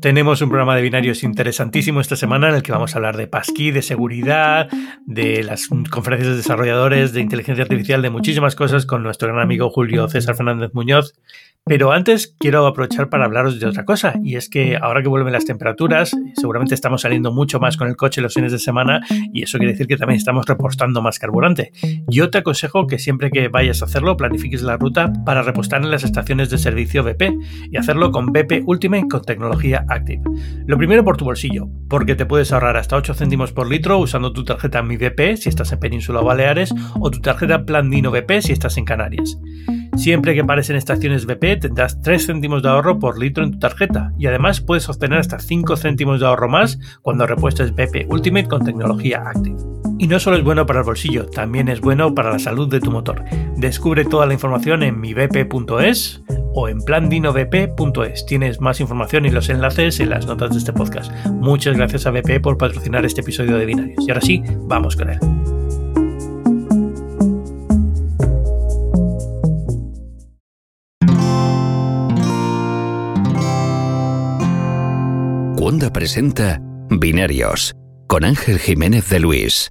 Tenemos un programa de binarios interesantísimo esta semana en el que vamos a hablar de Passkey, de seguridad, de las conferencias de desarrolladores, de inteligencia artificial, de muchísimas cosas con nuestro gran amigo Julio César Fernández Muñoz. Pero antes quiero aprovechar para hablaros de otra cosa, y es que ahora que vuelven las temperaturas, seguramente estamos saliendo mucho más con el coche los fines de semana, y eso quiere decir que también estamos repostando más carburante. Yo te aconsejo que siempre que vayas a hacerlo, planifiques la ruta para repostar en las estaciones de servicio BP, y hacerlo con BP Ultimate con tecnología Active. Lo primero por tu bolsillo, porque te puedes ahorrar hasta 8 céntimos por litro usando tu tarjeta Mi BP si estás en Península o Baleares, o tu tarjeta Plan Dino BP si estás en Canarias. Siempre que pares en estaciones BP tendrás 3 céntimos de ahorro por litro en tu tarjeta y además puedes obtener hasta 5 céntimos de ahorro más cuando repuestes BP Ultimate con tecnología Active. Y no solo es bueno para el bolsillo, también es bueno para la salud de tu motor. Descubre toda la información en mibp.es o en plandinobp.es. Tienes más información y los enlaces en las notas de este podcast. Muchas gracias a BP por patrocinar este episodio de Binarios. Y ahora sí, vamos con él. Cuonda presenta Binarios con Ángel Jiménez de Luis.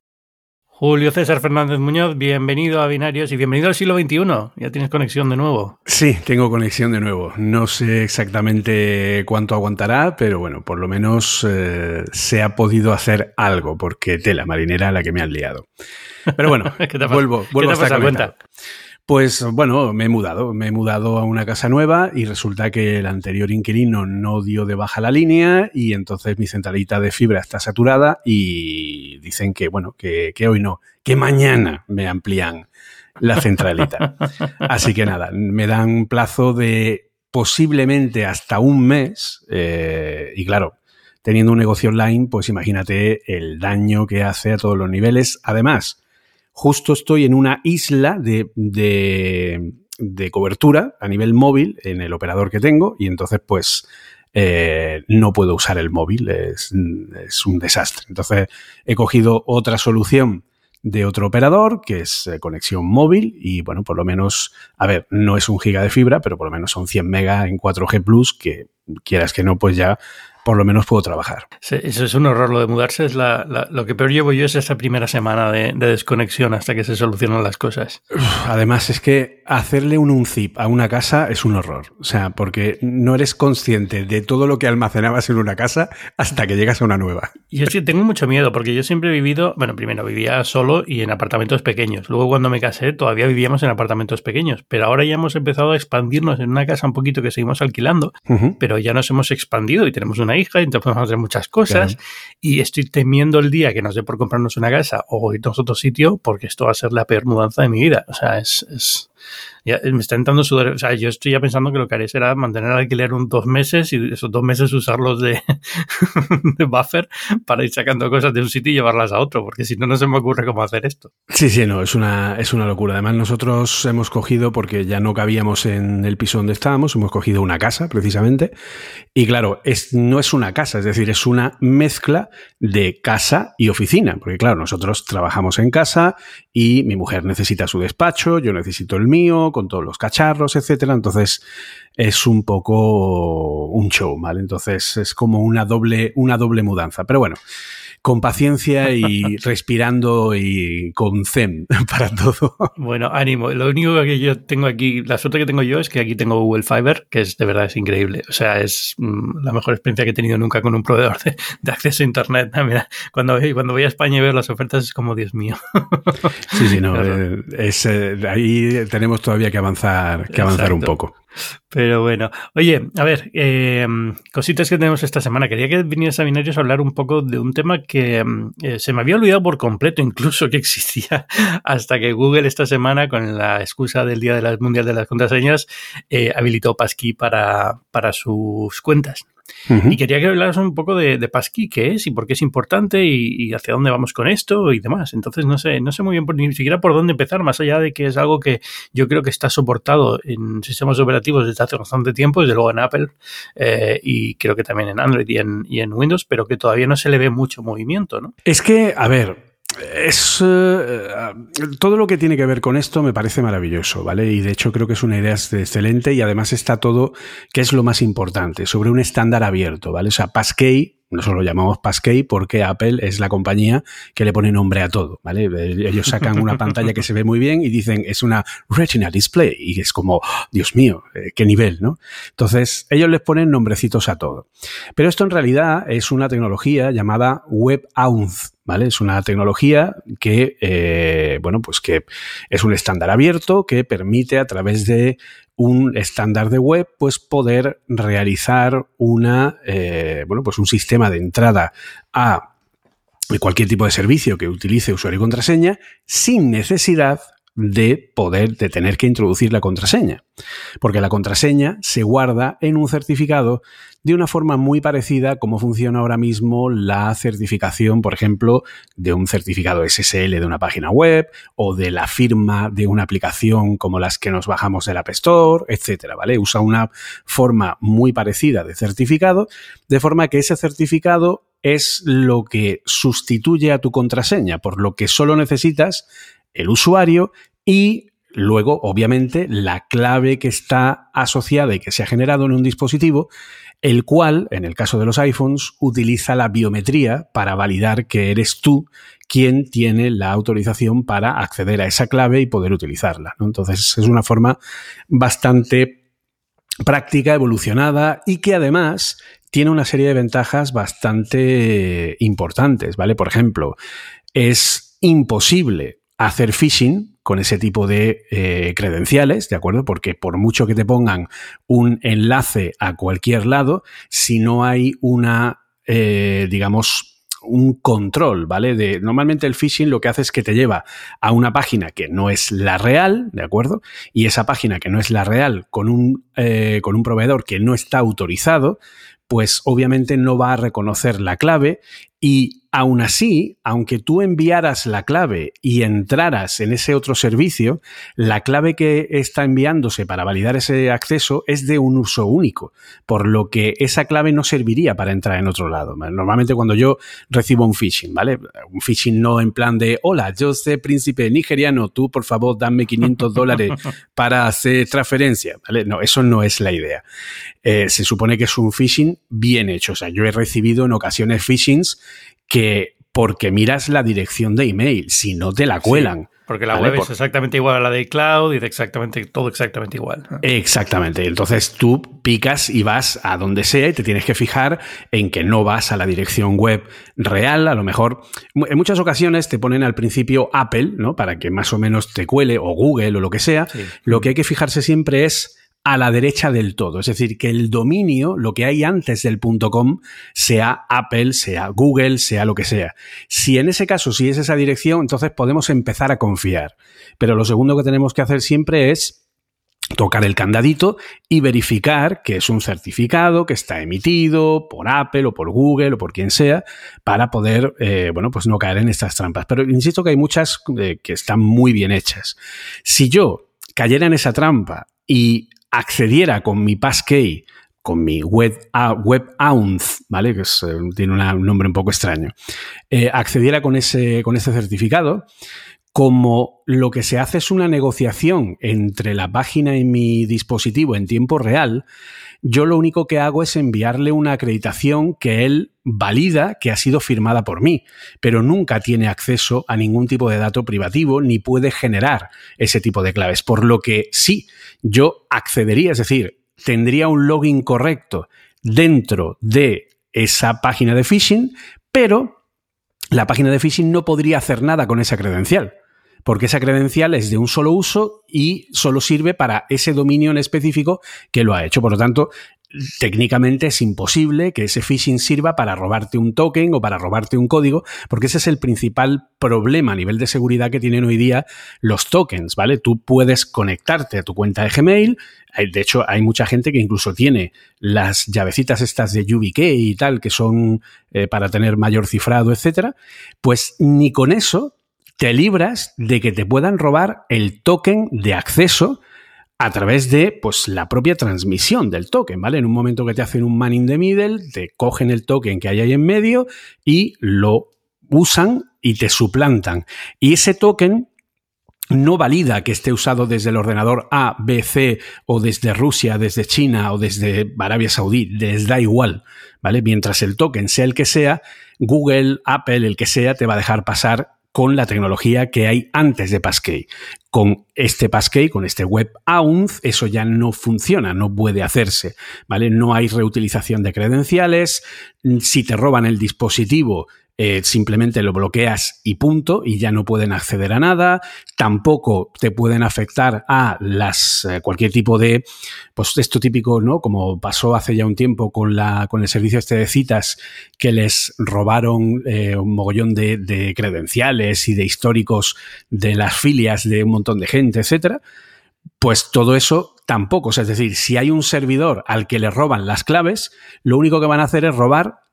Julio César Fernández Muñoz, bienvenido a Binarios y bienvenido al siglo XXI. Ya tienes conexión de nuevo. Sí, tengo conexión de nuevo. No sé exactamente cuánto aguantará, pero bueno, por lo menos eh, se ha podido hacer algo, porque tela marinera la que me han liado. Pero bueno, vuelvo, vuelvo ¿Qué te a cuenta? Pues bueno, me he mudado, me he mudado a una casa nueva y resulta que el anterior inquilino no dio de baja la línea y entonces mi centralita de fibra está saturada y dicen que bueno, que, hoy no, que mañana me amplían la centralita. Así que nada, me dan plazo de posiblemente hasta un mes eh, y claro, teniendo un negocio online, pues imagínate el daño que hace a todos los niveles. Además, justo estoy en una isla de, de, cobertura a nivel móvil en el operador que tengo y entonces pues eh, no puedo usar el móvil, es, es, un desastre. Entonces he cogido otra solución de otro operador que es eh, conexión móvil y bueno, por lo menos, a ver, no es un giga de fibra, pero por lo menos son 100 mega en 4G Plus que quieras que no, pues ya por lo menos puedo trabajar. eso es un horror, lo de mudarse es la, lo que peor llevo yo es esa primera semana de, desconexión hasta que se solucionan las cosas. Además es que hacerle un unzip a una casa es un horror, o sea, porque no eres consciente de todo lo que almacenabas en una casa hasta que llegas a una nueva. Yo sí tengo mucho miedo porque yo siempre he vivido, bueno, primero vivía solo y en apartamentos pequeños, luego cuando me casé todavía vivíamos en apartamentos pequeños, pero ahora ya hemos empezado a expandirnos en una casa un poquito que seguimos alquilando, pero ya nos hemos expandido y tenemos una hija, entonces podemos hacer muchas cosas. Y estoy temiendo el día que nos dé por comprarnos una casa o irnos a otro sitio, porque esto va a ser la peor mudanza de mi vida. O sea, es, es me está entrando sudor. O sea, yo estoy ya pensando que lo que haré será mantener el alquiler un dos meses y esos dos meses usarlos de, de buffer para ir sacando cosas de un sitio y llevarlas a otro, porque si no, no se me ocurre cómo hacer esto. Sí, sí, no, es una, es una locura. Además, nosotros hemos cogido, porque ya no cabíamos en el piso donde estábamos, hemos cogido una casa, precisamente. Y claro, es, no es una casa, es decir, es una mezcla de casa y oficina, porque claro, nosotros trabajamos en casa y mi mujer necesita su despacho, yo necesito el mío, con todos los cacharros, etcétera. Entonces es un poco un show, ¿vale? Entonces es como una doble, una doble mudanza. Pero bueno, con paciencia y respirando y con zen para todo. Bueno, ánimo. Lo único que yo tengo aquí, la suerte que tengo yo es que aquí tengo Google Fiber, que es de verdad es increíble. O sea, es mm, la mejor experiencia que he tenido nunca con un proveedor de, acceso a Internet. cuando, cuando voy a España y veo las ofertas es como, Dios mío. Sí, sí, no. Eh, es, eh, ahí tenemos todavía que avanzar, que avanzar un poco. Pero bueno, oye, a ver, eh, cositas que tenemos esta semana. Quería que vinieras a Binarios a hablar un poco de un tema que mm, eh, se me había olvidado por completo, incluso que existía, hasta que Google esta semana, con la excusa del Día de la Mundial de las Contraseñas, eh, habilitó Passkey para, para sus cuentas. Y quería que hablaras un poco de, de Passkey, qué es y por qué es importante y, hacia dónde vamos con esto y demás. Entonces, no sé, no sé muy bien ni siquiera por dónde empezar, más allá de que es algo que yo creo que está soportado en sistemas operativos desde hace bastante tiempo, desde luego en Apple eh, y creo que también en Android y en, y en Windows, pero que todavía no se le ve mucho movimiento, ¿no? Es que, a ver, es eh, todo lo que tiene que ver con esto me parece maravilloso, ¿vale? Y de hecho creo que es una idea excelente y además está todo, que es lo más importante, sobre un estándar abierto, ¿vale? O sea, Passkey nosotros lo llamamos Passkey porque Apple es la compañía que le pone nombre a todo, ¿vale? Ellos sacan una pantalla que se ve muy bien y dicen es una Retina Display y es como, Dios mío, eh, qué nivel, ¿no? Entonces, ellos les ponen nombrecitos a todo. Pero esto en realidad es una tecnología llamada WebAuth, Es una tecnología que, eh, bueno, pues que es un estándar abierto que permite a través de un estándar de web, pues poder realizar una, eh, bueno, pues un sistema de entrada a cualquier tipo de servicio que utilice usuario y contraseña sin necesidad de poder, de tener que introducir la contraseña. Porque la contraseña se guarda en un certificado de una forma muy parecida a cómo funciona ahora mismo la certificación, por ejemplo, de un certificado SSL de una página web o de la firma de una aplicación como las que nos bajamos del App Store, etcétera, ¿vale? Usa una forma muy parecida de certificado, de forma que ese certificado es lo que sustituye a tu contraseña, por lo que solo necesitas el usuario y luego, obviamente, la clave que está asociada y que se ha generado en un dispositivo, el cual, en el caso de los iPhones, utiliza la biometría para validar que eres tú quien tiene la autorización para acceder a esa clave y poder utilizarla. Entonces, es una forma bastante práctica, evolucionada y que además tiene una serie de ventajas bastante importantes, ¿vale? Por ejemplo, es imposible hacer phishing con ese tipo de eh, credenciales, ¿de acuerdo? Porque por mucho que te pongan un enlace a cualquier lado, si no hay una, eh, digamos, un control, ¿vale? De, normalmente el phishing lo que hace es que te lleva a una página que no es la real, ¿de acuerdo? Y esa página que no es la real con un, eh, con un proveedor que no está autorizado, pues obviamente no va a reconocer la clave y aún así, aunque tú enviaras la clave y entraras en ese otro servicio, la clave que está enviándose para validar ese acceso es de un uso único, por lo que esa clave no serviría para entrar en otro lado. Normalmente cuando yo recibo un phishing, ¿vale? Un phishing no en plan de, hola, yo soy príncipe nigeriano, tú por favor dame 500 dólares para hacer transferencia, ¿vale? No, eso no es la idea. Eh, se supone que es un phishing bien hecho. O sea, yo he recibido en ocasiones phishings que porque miras la dirección de email, si no te la cuelan. porque la web es exactamente igual a la de cloud y de exactamente todo exactamente igual. Exactamente. Entonces tú picas y vas a donde sea y te tienes que fijar en que no vas a la dirección web real. A lo mejor en muchas ocasiones te ponen al principio Apple, ¿no? Para que más o menos te cuele o Google o lo que sea. Lo que hay que fijarse siempre es a la derecha del todo. Es decir, que el dominio, lo que hay antes del .com, sea Apple, sea Google, sea lo que sea. Si en ese caso, si es esa dirección, entonces podemos empezar a confiar. Pero lo segundo que tenemos que hacer siempre es tocar el candadito y verificar que es un certificado que está emitido por Apple o por Google o por quien sea para poder, eh, bueno, pues no caer en estas trampas. Pero insisto que hay muchas eh, que están muy bien hechas. Si yo cayera en esa trampa y accediera con mi passkey, con mi web, web ¿vale? Que eh, tiene un nombre un poco extraño, eh, accediera con ese, con ese certificado, como lo que se hace es una negociación entre la página y mi dispositivo en tiempo real, yo lo único que hago es enviarle una acreditación que él valida que ha sido firmada por mí, pero nunca tiene acceso a ningún tipo de dato privativo ni puede generar ese tipo de claves. Por lo que sí, yo accedería, es decir, tendría un login correcto dentro de esa página de phishing, pero la página de phishing no podría hacer nada con esa credencial porque esa credencial es de un solo uso y solo sirve para ese dominio en específico que lo ha hecho. Por lo tanto, técnicamente es imposible que ese phishing sirva para robarte un token o para robarte un código, porque ese es el principal problema a nivel de seguridad que tienen hoy día los tokens, ¿vale? Tú puedes conectarte a tu cuenta de Gmail, de hecho hay mucha gente que incluso tiene las llavecitas estas de YubiKey y tal, que son eh, para tener mayor cifrado, etcétera, pues ni con eso te libras de que te puedan robar el token de acceso a través de pues, la propia transmisión del token, ¿vale? En un momento que te hacen un man in the middle, te cogen el token que hay ahí en medio y lo usan y te suplantan. Y ese token no valida que esté usado desde el ordenador A, B, C o desde Rusia, desde China o desde Arabia Saudí, les da igual, ¿vale? Mientras el token sea el que sea, Google, Apple, el que sea, te va a dejar pasar con la tecnología que hay antes de Passkey. Con este Passkey, con este Web AUNZ, eso ya no funciona, no puede hacerse, ¿vale? No hay reutilización de credenciales, si te roban el dispositivo, eh, simplemente lo bloqueas y punto, y ya no pueden acceder a nada. Tampoco te pueden afectar a las eh, cualquier tipo de, pues esto típico, ¿no? Como pasó hace ya un tiempo con la, con el servicio este de citas, que les robaron eh, un mogollón de, de, credenciales y de históricos de las filias de un montón de gente, etcétera. Pues todo eso tampoco. es decir, si hay un servidor al que le roban las claves, lo único que van a hacer es robar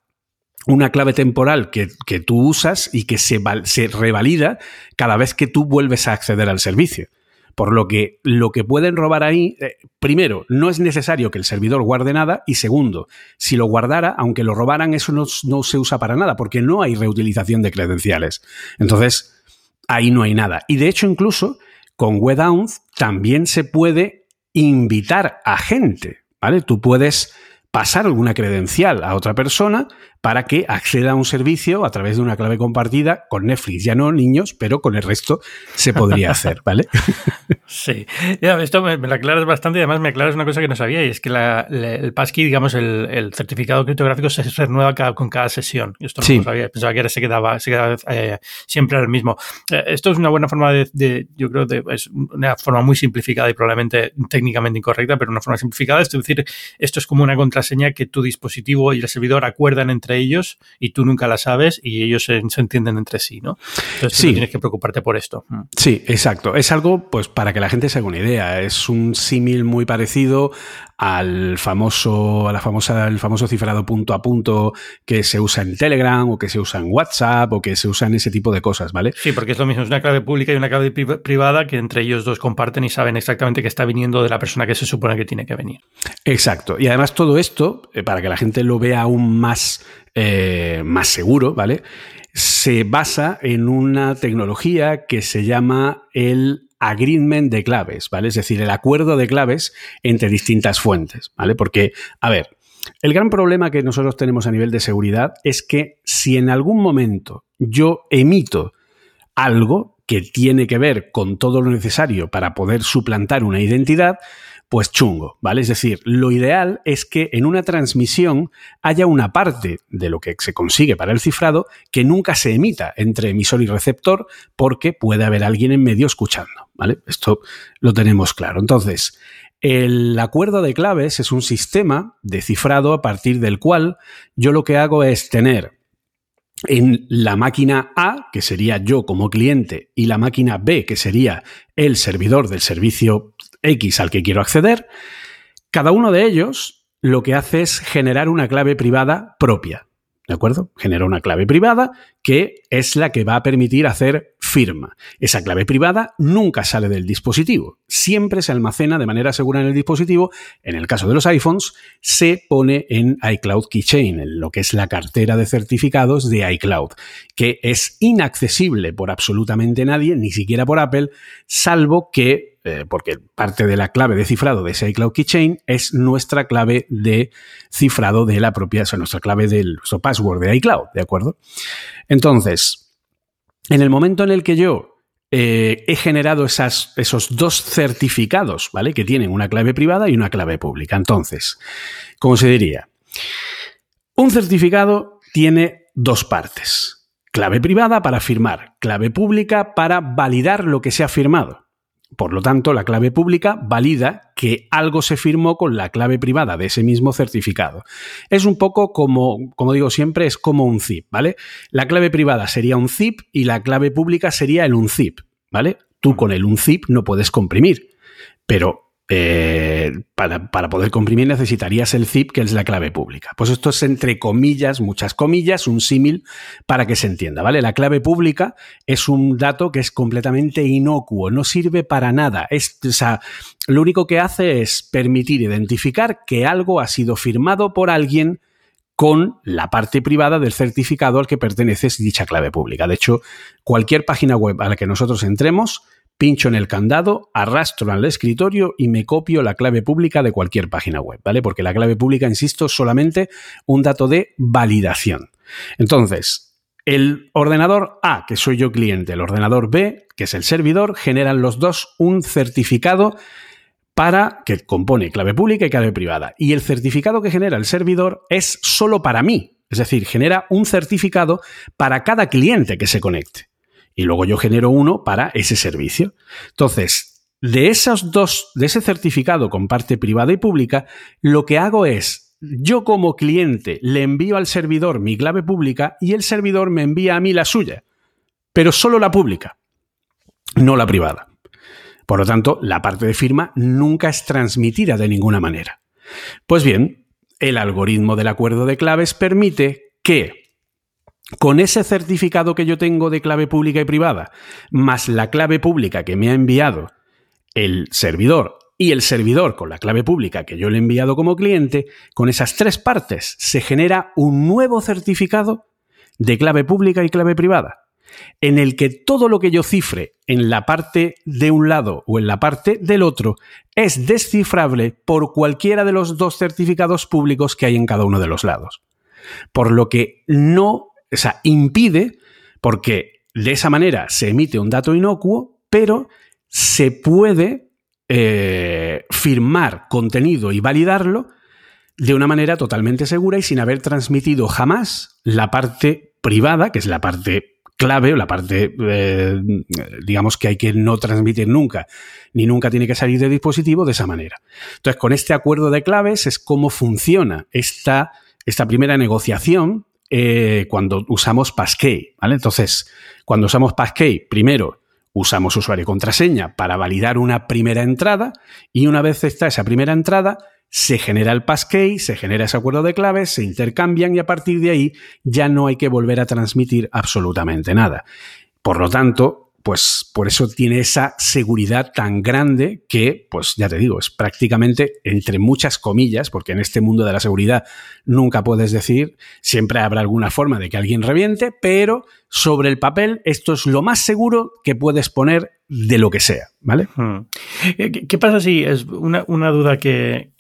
una clave temporal que, que tú usas y que se, se, revalida cada vez que tú vuelves a acceder al servicio. Por lo que lo que pueden robar ahí, eh, primero, no es necesario que el servidor guarde nada y segundo, si lo guardara, aunque lo robaran, eso no, no se usa para nada porque no hay reutilización de credenciales. Entonces, ahí no hay nada. Y de hecho, incluso con WebOunce también se puede invitar a gente, ¿vale? Tú puedes pasar alguna credencial a otra persona para que acceda a un servicio a través de una clave compartida con Netflix. Ya no niños, pero con el resto se podría hacer, ¿vale? Sí, ya, esto me, me, lo aclaras bastante y además me aclaras una cosa que no sabía y es que la, la, el passkey, digamos, el, el, certificado criptográfico se renueva cada, con cada sesión. Esto no sí. lo sabía, pensaba que era, se quedaba, se quedaba eh, siempre el mismo. Eh, esto es una buena forma de, de yo creo, de, es una forma muy simplificada y probablemente técnicamente incorrecta, pero una forma simplificada. Es decir, esto es como una contraseña que tu dispositivo y el servidor acuerdan entre ellos y tú nunca la sabes y ellos se, se entienden entre sí, ¿no? Entonces sí. tienes que preocuparte por esto. Sí, exacto. Es algo, pues, para que la gente se haga una idea. Es un símil muy parecido al famoso, a la famosa, el famoso cifrado punto a punto que se usa en Telegram o que se usa en WhatsApp o que se usa en ese tipo de cosas, ¿vale? Sí, porque es lo mismo, es una clave pública y una clave privada que entre ellos dos comparten y saben exactamente que está viniendo de la persona que se supone que tiene que venir. Exacto. Y además todo esto, eh, para que la gente lo vea aún más, eh, más seguro, ¿vale? Se basa en una tecnología que se llama el agreement de claves, ¿vale? Es decir, el acuerdo de claves entre distintas fuentes, ¿vale? Porque, a ver, el gran problema que nosotros tenemos a nivel de seguridad es que si en algún momento yo emito algo que tiene que ver con todo lo necesario para poder suplantar una identidad, pues chungo, ¿vale? Es decir, lo ideal es que en una transmisión haya una parte de lo que se consigue para el cifrado que nunca se emita entre emisor y receptor porque puede haber alguien en medio escuchando, ¿vale? Esto lo tenemos claro. Entonces, el acuerdo de claves es un sistema de cifrado a partir del cual yo lo que hago es tener en la máquina A, que sería yo como cliente, y la máquina B, que sería el servidor del servicio X al que quiero acceder, cada uno de ellos lo que hace es generar una clave privada propia. ¿De acuerdo? Genera una clave privada que es la que va a permitir hacer firma. Esa clave privada nunca sale del dispositivo. Siempre se almacena de manera segura en el dispositivo. En el caso de los iPhones, se pone en iCloud Keychain, en lo que es la cartera de certificados de iCloud, que es inaccesible por absolutamente nadie, ni siquiera por Apple, salvo que eh, porque parte de la clave de cifrado de ese iCloud Keychain es nuestra clave de cifrado de la propia, o sea, nuestra clave del nuestro password de iCloud, ¿de acuerdo? Entonces, en el momento en el que yo eh, he generado esos dos certificados, ¿vale? Que tienen una clave privada y una clave pública. Entonces, ¿cómo se diría? Un certificado tiene dos partes. Clave privada para firmar, clave pública para validar lo que se ha firmado. Por lo tanto, la clave pública valida que algo se firmó con la clave privada de ese mismo certificado. Es un poco como, como digo siempre, es como un zip, ¿vale? La clave privada sería un zip y la clave pública sería el unzip, ¿vale? Tú con el unzip no puedes comprimir, pero eh, para, para, poder comprimir necesitarías el zip, que es la clave pública. Pues esto es entre comillas, muchas comillas, un símil para que se entienda, ¿vale? La clave pública es un dato que es completamente inocuo, no sirve para nada. Es, o sea, lo único que hace es permitir identificar que algo ha sido firmado por alguien con la parte privada del certificado al que pertenece dicha clave pública. De hecho, cualquier página web a la que nosotros entremos, pincho en el candado, arrastro al escritorio y me copio la clave pública de cualquier página web, ¿vale? Porque la clave pública, insisto, es solamente un dato de validación. Entonces, el ordenador A, que soy yo cliente, el ordenador B, que es el servidor, generan los dos un certificado para que compone clave pública y clave privada. Y el certificado que genera el servidor es solo para mí. Es decir, genera un certificado para cada cliente que se conecte y luego yo genero uno para ese servicio. Entonces, de esos dos, de ese certificado con parte privada y pública, lo que hago es, yo como cliente le envío al servidor mi clave pública y el servidor me envía a mí la suya, pero solo la pública, no la privada. Por lo tanto, la parte de firma nunca es transmitida de ninguna manera. Pues bien, el algoritmo del acuerdo de claves permite que con ese certificado que yo tengo de clave pública y privada, más la clave pública que me ha enviado el servidor y el servidor con la clave pública que yo le he enviado como cliente, con esas tres partes se genera un nuevo certificado de clave pública y clave privada, en el que todo lo que yo cifre en la parte de un lado o en la parte del otro es descifrable por cualquiera de los dos certificados públicos que hay en cada uno de los lados. Por lo que no o sea, impide, porque de esa manera se emite un dato inocuo, pero se puede eh, firmar contenido y validarlo de una manera totalmente segura y sin haber transmitido jamás la parte privada, que es la parte clave o la parte, eh, digamos, que hay que no transmitir nunca, ni nunca tiene que salir del dispositivo de esa manera. Entonces, con este acuerdo de claves es cómo funciona esta, esta primera negociación eh, cuando usamos Passkey, ¿vale? Entonces, cuando usamos Passkey, primero usamos usuario y contraseña para validar una primera entrada y una vez está esa primera entrada, se genera el passkey, se genera ese acuerdo de claves, se intercambian y a partir de ahí ya no hay que volver a transmitir absolutamente nada. Por lo tanto, pues por eso tiene esa seguridad tan grande que, pues ya te digo, es prácticamente entre muchas comillas, porque en este mundo de la seguridad nunca puedes decir, siempre habrá alguna forma de que alguien reviente, pero sobre el papel esto es lo más seguro que puedes poner de lo que sea, ¿vale? Eh, ¿Qué pasa si es una, duda que,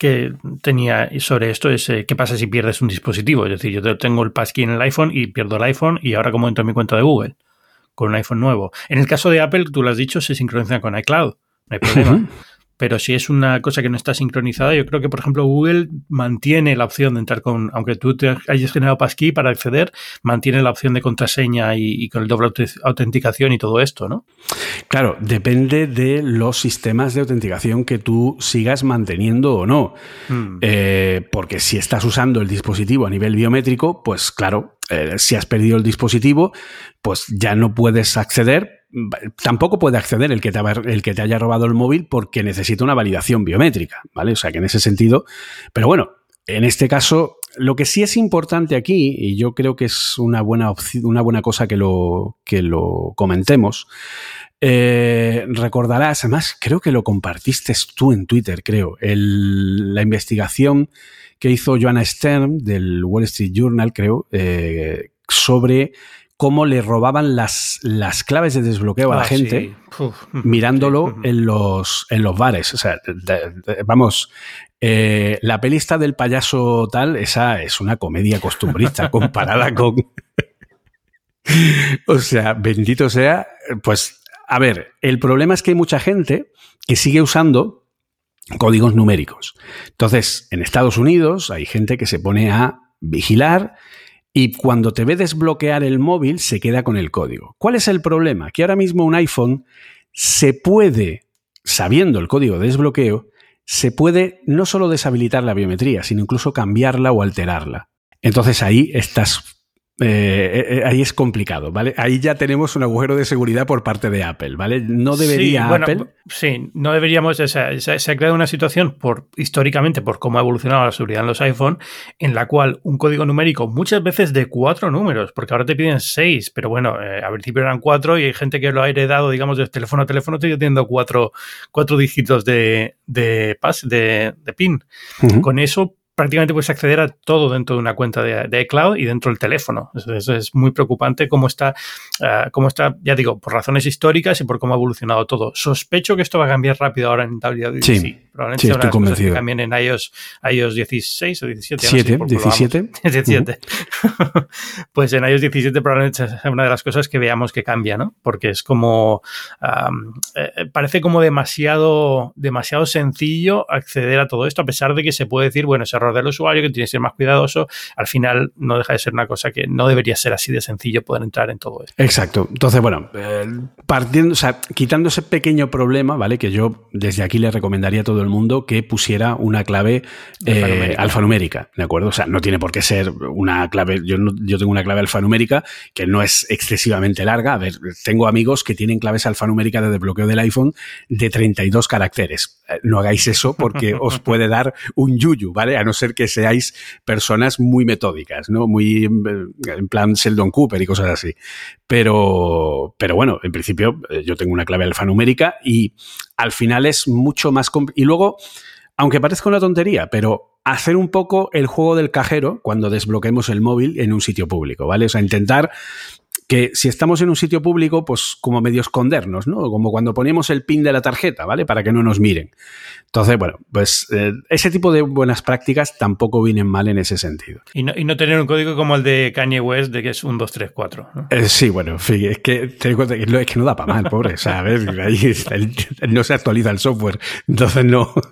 tenía sobre esto es eh, qué pasa si pierdes un dispositivo? Es decir, yo tengo el passkey en el iPhone y pierdo el iPhone y ahora como entro en mi cuenta de Google con un iPhone nuevo. En el caso de Apple, tú lo has dicho, se sincroniza con iCloud. No hay problema. Pero si es una cosa que no está sincronizada, yo creo que, por ejemplo, Google mantiene la opción de entrar con, aunque tú te hayas generado passkey para acceder, mantiene la opción de contraseña y, con el doble autenticación y todo esto, ¿no? Claro, depende de los sistemas de autenticación que tú sigas manteniendo o no. Hmm. Eh, porque si estás usando el dispositivo a nivel biométrico, pues claro, eh, si has perdido el dispositivo, pues ya no puedes acceder. Tampoco puede acceder el que, te, el que te haya robado el móvil porque necesita una validación biométrica, ¿vale? O sea que en ese sentido. Pero bueno, en este caso, lo que sí es importante aquí, y yo creo que es una buena, una buena cosa que lo, que lo comentemos, eh, recordarás, además creo que lo compartiste tú en Twitter, creo, la investigación que hizo Joanna Stern del Wall Street Journal, creo, eh, sobre cómo le robaban las, las claves de desbloqueo a la ah, gente mirándolo en, los, en los bares. O sea, vamos, eh, la pelista del payaso tal, esa es una comedia costumbrista comparada con... o sea, bendito sea, pues, a ver, el problema es que hay mucha gente que sigue usando códigos numéricos. Entonces, en Estados Unidos hay gente que se pone a vigilar y cuando te ve desbloquear el móvil se queda con el código. ¿Cuál es el problema? Que ahora mismo un iPhone se puede, sabiendo el código de desbloqueo, se puede no solo deshabilitar la biometría, sino incluso cambiarla o alterarla. Entonces ahí estás eh, eh, ahí es complicado, ¿vale? Ahí ya tenemos un agujero de seguridad por parte de Apple, ¿vale? No debería Apple. Sí, no deberíamos. se, ha creado una situación por históricamente, por cómo ha evolucionado la seguridad en los iPhone, en la cual un código numérico, muchas veces de cuatro números, porque ahora te piden seis, pero bueno, eh, al principio eran cuatro y hay gente que lo ha heredado, digamos, de teléfono a teléfono, sigue teniendo cuatro, cuatro dígitos de, de, de, PIN. Con eso prácticamente puedes acceder a todo dentro de una cuenta de, iCloud y dentro del teléfono. Eso, es muy preocupante cómo está, ah, cómo está, ya digo, por razones históricas y por cómo ha evolucionado todo. Sospecho que esto va a cambiar rápido ahora en WWDC. Sí, Probablemente sí, estoy convencido. también en iOS, iOS 16 o 17. 7, 17. 17. pues en iOS 17 probablemente es una de las cosas que veamos que cambia, ¿no? Porque es como, eh, parece como demasiado, demasiado sencillo acceder a todo esto, a pesar de que se puede decir, bueno, es error del usuario, que tiene que ser más cuidadoso, al final no deja de ser una cosa que no debería ser así de sencillo poder entrar en todo esto. Exacto. Entonces, bueno, eh, partiendo, o sea, quitando ese pequeño problema, ¿vale? Que yo desde aquí le recomendaría a todo el mundo que pusiera una clave eh, alfanumérica, ¿de acuerdo? O sea, no tiene por qué ser una clave, yo, yo tengo una clave alfanumérica que no es excesivamente larga. A ver, tengo amigos que tienen claves alfanuméricas de desbloqueo del iPhone de 32 caracteres. Eh, no hagáis eso porque os puede dar un yuyu, ¿vale? A no ser que seáis personas muy metódicas, ¿no? Muy en plan Sheldon Cooper y cosas así. Pero, pero bueno, en principio eh, yo tengo una clave alfanumérica y al final es mucho más... Y luego, aunque parezca una tontería, pero hacer un poco el juego del cajero cuando desbloquemos el móvil en un sitio público, ¿vale? O sea, intentar que si estamos en un sitio público, pues como medio escondernos, ¿no? Como cuando ponemos el pin de la tarjeta, ¿vale? Para que no nos miren. Entonces, bueno, pues eh, ese tipo de buenas prácticas tampoco vienen mal en ese sentido. Y no, y no tener un código como el de Kanye West, de que es un 2, 3, 4. ¿no? Eh, sí, bueno, es que ten en cuenta que, es que no da para mal, pobre. O sea, a ver, ahí no se actualiza el software. Entonces no.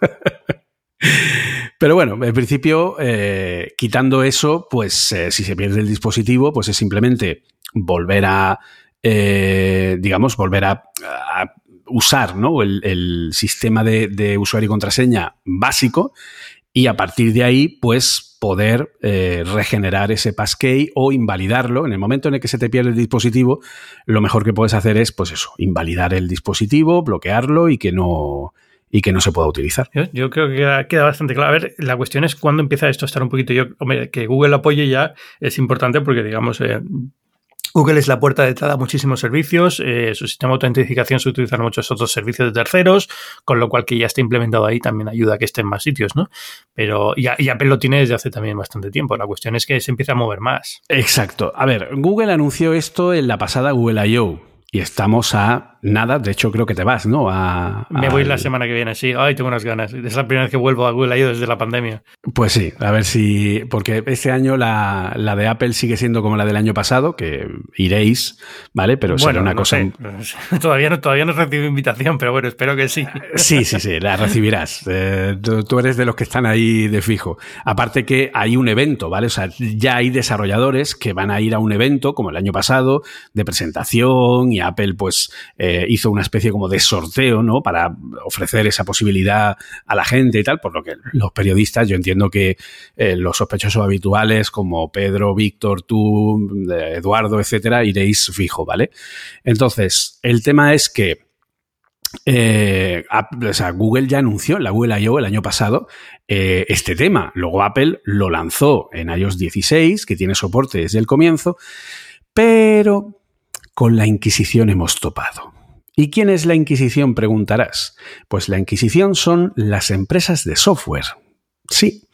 Pero bueno, en principio, eh, quitando eso, pues si se pierde el dispositivo, pues es simplemente volver a, eh, digamos, volver a, usar ¿no? el, sistema de, usuario y contraseña básico y a partir de ahí, pues poder eh, regenerar ese passkey o invalidarlo. En el momento en el que se te pierde el dispositivo, lo mejor que puedes hacer es, pues eso, invalidar el dispositivo, bloquearlo y que no, y que no se pueda utilizar. Yo, creo que queda, bastante claro. A ver, la cuestión es cuándo empieza esto a estar un poquito. Yo, hombre, que Google apoye ya es importante porque, digamos, eh, Google es la puerta de entrada a muchísimos servicios, eh, su sistema de autentificación se utiliza en muchos otros servicios de terceros, con lo cual que ya está implementado ahí también ayuda a que esté en más sitios, ¿no? Pero y, y Apple lo tiene desde hace también bastante tiempo. La cuestión es que se empieza a mover más. Exacto. A ver, Google anunció esto en la pasada Google I.O. y estamos a nada, de hecho creo que te vas, ¿no? Me voy la semana que viene, sí. Ay, tengo unas ganas. Es la primera vez que vuelvo a Google I.O. desde la pandemia. Pues sí, a ver si... Porque este año la, de Apple sigue siendo como la del año pasado, que iréis, ¿vale? Pero bueno, será una cosa... Todavía, no, todavía no he recibido invitación, pero bueno, espero que sí. Sí, sí, sí, la recibirás. Eh, tú, eres de los que están ahí de fijo. Aparte que hay un evento, ¿vale? O sea, ya hay desarrolladores que van a ir a un evento, como el año pasado, de presentación y Apple pues... Eh, hizo una especie como de sorteo, ¿no? Para ofrecer esa posibilidad a la gente y tal, por lo que los periodistas, yo entiendo que eh, los sospechosos habituales como Pedro, Víctor, tú, eh, Eduardo, etcétera, iréis fijo, ¿vale? Entonces, el tema es que Google ya anunció en la Google I.O. el año pasado este tema. Luego Apple lo lanzó en iOS 16, que tiene soporte desde el comienzo, pero con la Inquisición hemos topado. ¿Y quién es la Inquisición? Preguntarás. Pues la Inquisición son las empresas de software. Sí,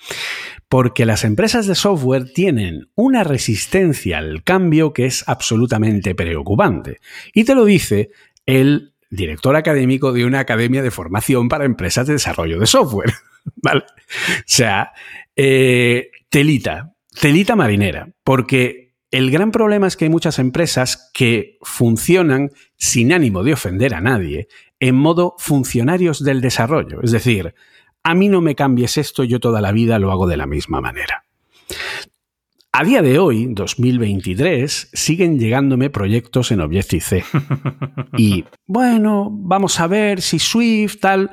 porque las empresas de software tienen una resistencia al cambio que es absolutamente preocupante. Y te lo dice el director académico de una academia de formación para empresas de desarrollo de software. ¿Vale? O sea, eh, telita, telita marinera, porque el gran problema es que hay muchas empresas que funcionan sin ánimo de ofender a nadie, en modo funcionarios del desarrollo. Es decir, a mí no me cambies esto, yo toda la vida lo hago de la misma manera. A día de hoy, 2023, siguen llegándome proyectos en Objective-C. Y bueno, vamos a ver si Swift, tal.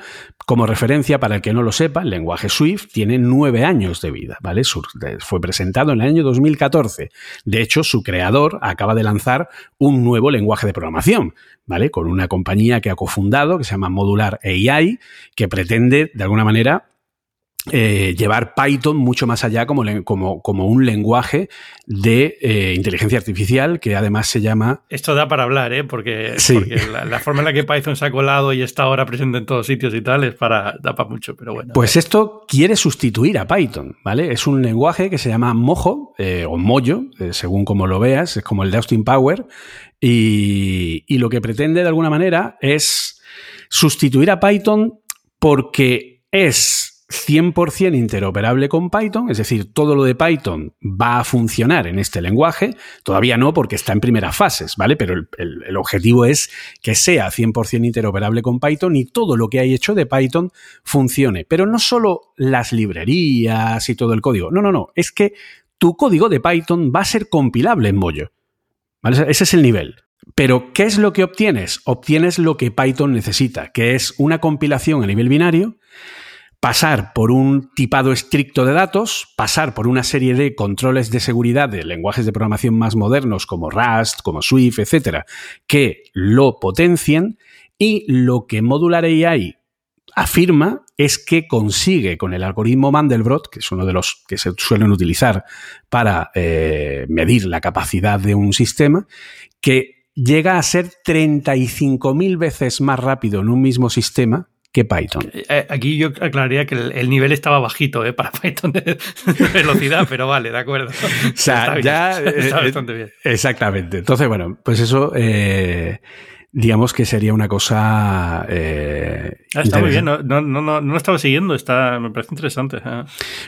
Como referencia, para el que no lo sepa, el lenguaje Swift tiene nueve años de vida, ¿vale? Fue presentado en el año 2014. De hecho, su creador acaba de lanzar un nuevo lenguaje de programación, ¿vale? Con una compañía que ha cofundado, que se llama Modular AI, que pretende, de alguna manera, eh, llevar Python mucho más allá como, como, como un lenguaje de eh, inteligencia artificial que además se llama... Esto da para hablar, ¿eh? porque, la, forma en la que Python se ha colado y está ahora presente en todos sitios y tal es para, da para mucho, pero bueno. Pues esto quiere sustituir a Python, ¿vale? Es un lenguaje que se llama Mojo eh, o Mojo, según como lo veas, es como el de Austin Power, y, y lo que pretende de alguna manera es sustituir a Python porque es 100% interoperable con Python, es decir, todo lo de Python va a funcionar en este lenguaje. Todavía no, porque está en primeras fases, ¿vale? Pero el, objetivo es que sea 100% interoperable con Python y todo lo que hay hecho de Python funcione. Pero no solo las librerías y todo el código. No, no, no. Es que tu código de Python va a ser compilable en Mojo. ¿Vale? Ese es el nivel. Pero, ¿qué es lo que obtienes? Obtienes lo que Python necesita, que es una compilación a nivel binario pasar por un tipado estricto de datos, pasar por una serie de controles de seguridad de lenguajes de programación más modernos como Rust, como Swift, etcétera, que lo potencien y lo que Modular AI afirma es que consigue con el algoritmo Mandelbrot, que es uno de los que se suelen utilizar para eh, medir la capacidad de un sistema, que llega a ser 35.000 veces más rápido en un mismo sistema que Python. Eh, eh, aquí yo aclararía que el, nivel estaba bajito ¿eh? para Python de, velocidad, pero vale, de acuerdo. O sea, ya. está bastante bien. Exactamente. Entonces, bueno, pues eso. digamos que sería una cosa. Ah, está muy bien, no, no, no, lo estaba siguiendo, está, me parece interesante.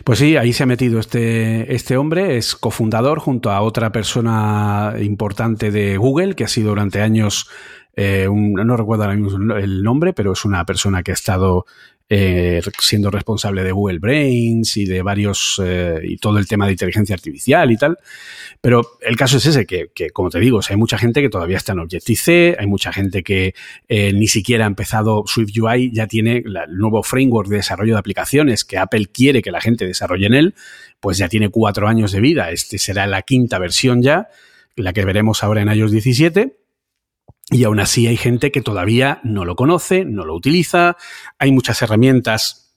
Pues sí, ahí se ha metido este, este hombre, es cofundador junto a otra persona importante de Google, que ha sido durante años eh, no recuerdo ahora mismo el nombre, pero es una persona que ha estado eh, siendo responsable de Google Brains y de varios, eh, y todo el tema de inteligencia artificial y tal. Pero el caso es ese, que, como te digo, hay mucha gente que todavía está en Objective-C, hay mucha gente que ni siquiera ha empezado Swift UI, ya tiene el nuevo framework de desarrollo de aplicaciones que Apple quiere que la gente desarrolle en él, pues ya tiene cuatro años de vida. Este será la quinta versión ya, la que veremos ahora en iOS 17. Y aún así hay gente que todavía no lo conoce, no lo utiliza. Hay muchas herramientas